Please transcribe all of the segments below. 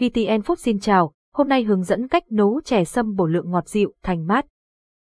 VTN Food xin chào, hôm nay hướng dẫn cách nấu chè sâm bổ lượng ngọt dịu, thanh mát.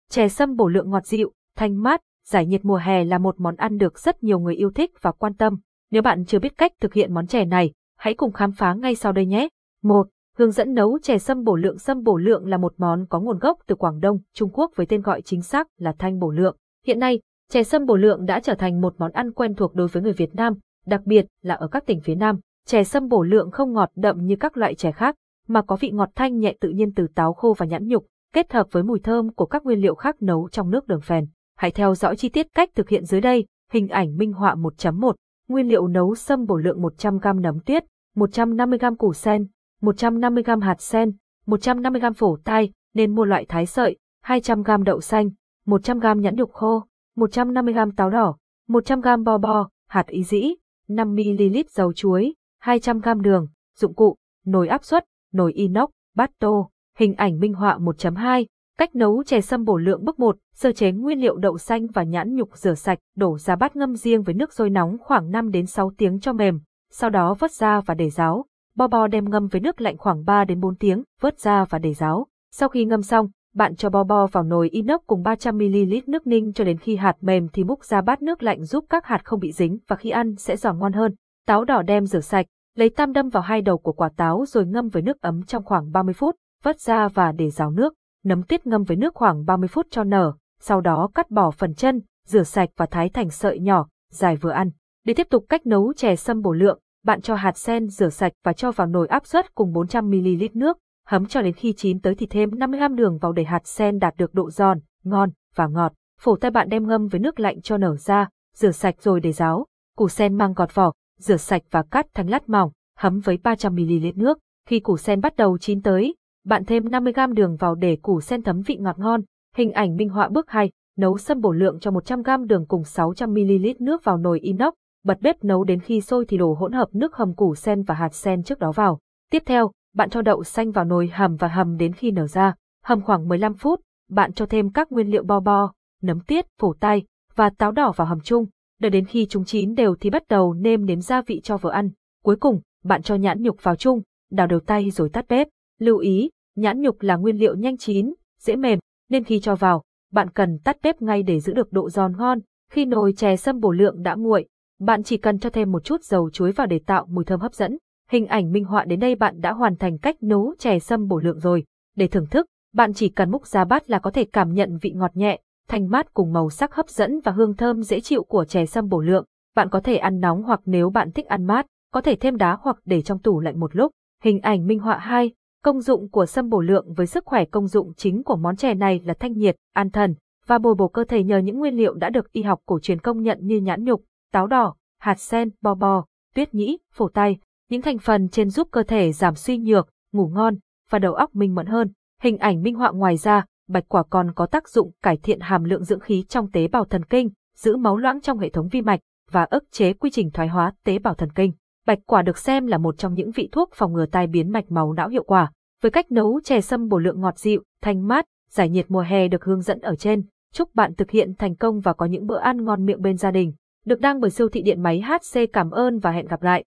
Chè sâm bổ lượng ngọt dịu, thanh mát, giải nhiệt mùa hè là một món ăn được rất nhiều người yêu thích và quan tâm. Nếu bạn chưa biết cách thực hiện món chè này, hãy cùng khám phá ngay sau đây nhé. 1. Hướng dẫn nấu chè sâm bổ lượng Sâm bổ lượng là một món có nguồn gốc từ Quảng Đông, Trung Quốc với tên gọi chính xác là thanh bổ lượng. Hiện nay, chè sâm bổ lượng đã trở thành một món ăn quen thuộc đối với người Việt Nam, đặc biệt là ở các tỉnh phía Nam. Chè sâm bổ lượng không ngọt đậm như các loại chè khác, mà có vị ngọt thanh nhẹ tự nhiên từ táo khô và nhãn nhục, kết hợp với mùi thơm của các nguyên liệu khác nấu trong nước đường phèn. Hãy theo dõi chi tiết cách thực hiện dưới đây, hình ảnh minh họa 1.1. Nguyên liệu nấu sâm bổ lượng 100g nấm tuyết, 150g củ sen, 150g hạt sen, 150g phổ tai, nên mua loại thái sợi, 200g đậu xanh, 100g nhãn nhục khô, 150g táo đỏ, 100g bo bo, hạt ý dĩ, 5ml dầu chuối, 200g đường, dụng cụ, nồi áp suất, nồi inox, bát tô, hình ảnh minh họa 1.2, cách nấu chè sâm bổ lượng bước 1, sơ chế nguyên liệu đậu xanh và nhãn nhục rửa sạch, đổ ra bát ngâm riêng với nước sôi nóng khoảng 5 đến 6 tiếng cho mềm, sau đó vớt ra và để ráo. Bo bo đem ngâm với nước lạnh khoảng 3 đến 4 tiếng, vớt ra và để ráo. Sau khi ngâm xong, bạn cho bo bo vào nồi inox cùng 300ml nước ninh cho đến khi hạt mềm thì múc ra bát nước lạnh giúp các hạt không bị dính và khi ăn sẽ giòn ngon hơn. Táo đỏ đem rửa sạch, lấy tam đâm vào hai đầu của quả táo rồi ngâm với nước ấm trong khoảng 30 phút, vớt ra và để ráo nước. Nấm tiết ngâm với nước khoảng 30 phút cho nở, sau đó cắt bỏ phần chân, rửa sạch và thái thành sợi nhỏ, dài vừa ăn. Để tiếp tục cách nấu chè sâm bổ lượng, bạn cho hạt sen rửa sạch và cho vào nồi áp suất cùng 400ml nước, hấm cho đến khi chín tới thì thêm 50g đường vào để hạt sen đạt được độ giòn, ngon và ngọt. Phổ tay bạn đem ngâm với nước lạnh cho nở ra, rửa sạch rồi để ráo. Củ sen mang gọt vỏ, rửa sạch và cắt thành lát mỏng, hấm với 300ml nước. Khi củ sen bắt đầu chín tới, bạn thêm 50g đường vào để củ sen thấm vị ngọt ngon. Hình ảnh minh họa bước 2, nấu sâm bổ lượng cho 100g đường cùng 600ml nước vào nồi inox, bật bếp nấu đến khi sôi thì đổ hỗn hợp nước hầm củ sen và hạt sen trước đó vào. Tiếp theo, bạn cho đậu xanh vào nồi hầm và hầm đến khi nở ra, hầm khoảng 15 phút, bạn cho thêm các nguyên liệu bo bo, nấm tiết, phổ tay và táo đỏ vào hầm chung, đợi đến khi chúng chín đều thì bắt đầu nêm nếm gia vị cho vợ ăn. Cuối cùng, bạn cho nhãn nhục vào chung, đào đều tay rồi tắt bếp. Lưu ý, nhãn nhục là nguyên liệu nhanh chín, dễ mềm, nên khi cho vào, bạn cần tắt bếp ngay để giữ được độ giòn ngon. Khi nồi chè sâm bổ lượng đã nguội, bạn chỉ cần cho thêm một chút dầu chuối vào để tạo mùi thơm hấp dẫn. Hình ảnh minh họa đến đây bạn đã hoàn thành cách nấu chè sâm bổ lượng rồi. Để thưởng thức, bạn chỉ cần múc ra bát là có thể cảm nhận vị ngọt nhẹ, thanh mát cùng màu sắc hấp dẫn và hương thơm dễ chịu của chè sâm bổ lượng. Bạn có thể ăn nóng hoặc nếu bạn thích ăn mát, có thể thêm đá hoặc để trong tủ lạnh một lúc. Hình ảnh minh họa 2, công dụng của sâm bổ lượng với sức khỏe công dụng chính của món chè này là thanh nhiệt, an thần và bồi bổ cơ thể nhờ những nguyên liệu đã được y học cổ truyền công nhận như nhãn nhục, táo đỏ, hạt sen, bò bò, tuyết nhĩ, phổ tay, những thành phần trên giúp cơ thể giảm suy nhược, ngủ ngon và đầu óc minh mẫn hơn. Hình ảnh minh họa ngoài ra, bạch quả còn có tác dụng cải thiện hàm lượng dưỡng khí trong tế bào thần kinh, giữ máu loãng trong hệ thống vi mạch và ức chế quy trình thoái hóa tế bào thần kinh. Bạch quả được xem là một trong những vị thuốc phòng ngừa tai biến mạch máu não hiệu quả. Với cách nấu chè sâm bổ lượng ngọt dịu, thanh mát, giải nhiệt mùa hè được hướng dẫn ở trên, chúc bạn thực hiện thành công và có những bữa ăn ngon miệng bên gia đình. Được đăng bởi siêu thị điện máy HC cảm ơn và hẹn gặp lại.